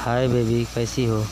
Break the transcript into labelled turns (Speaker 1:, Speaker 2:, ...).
Speaker 1: Hi baby कैसी हो?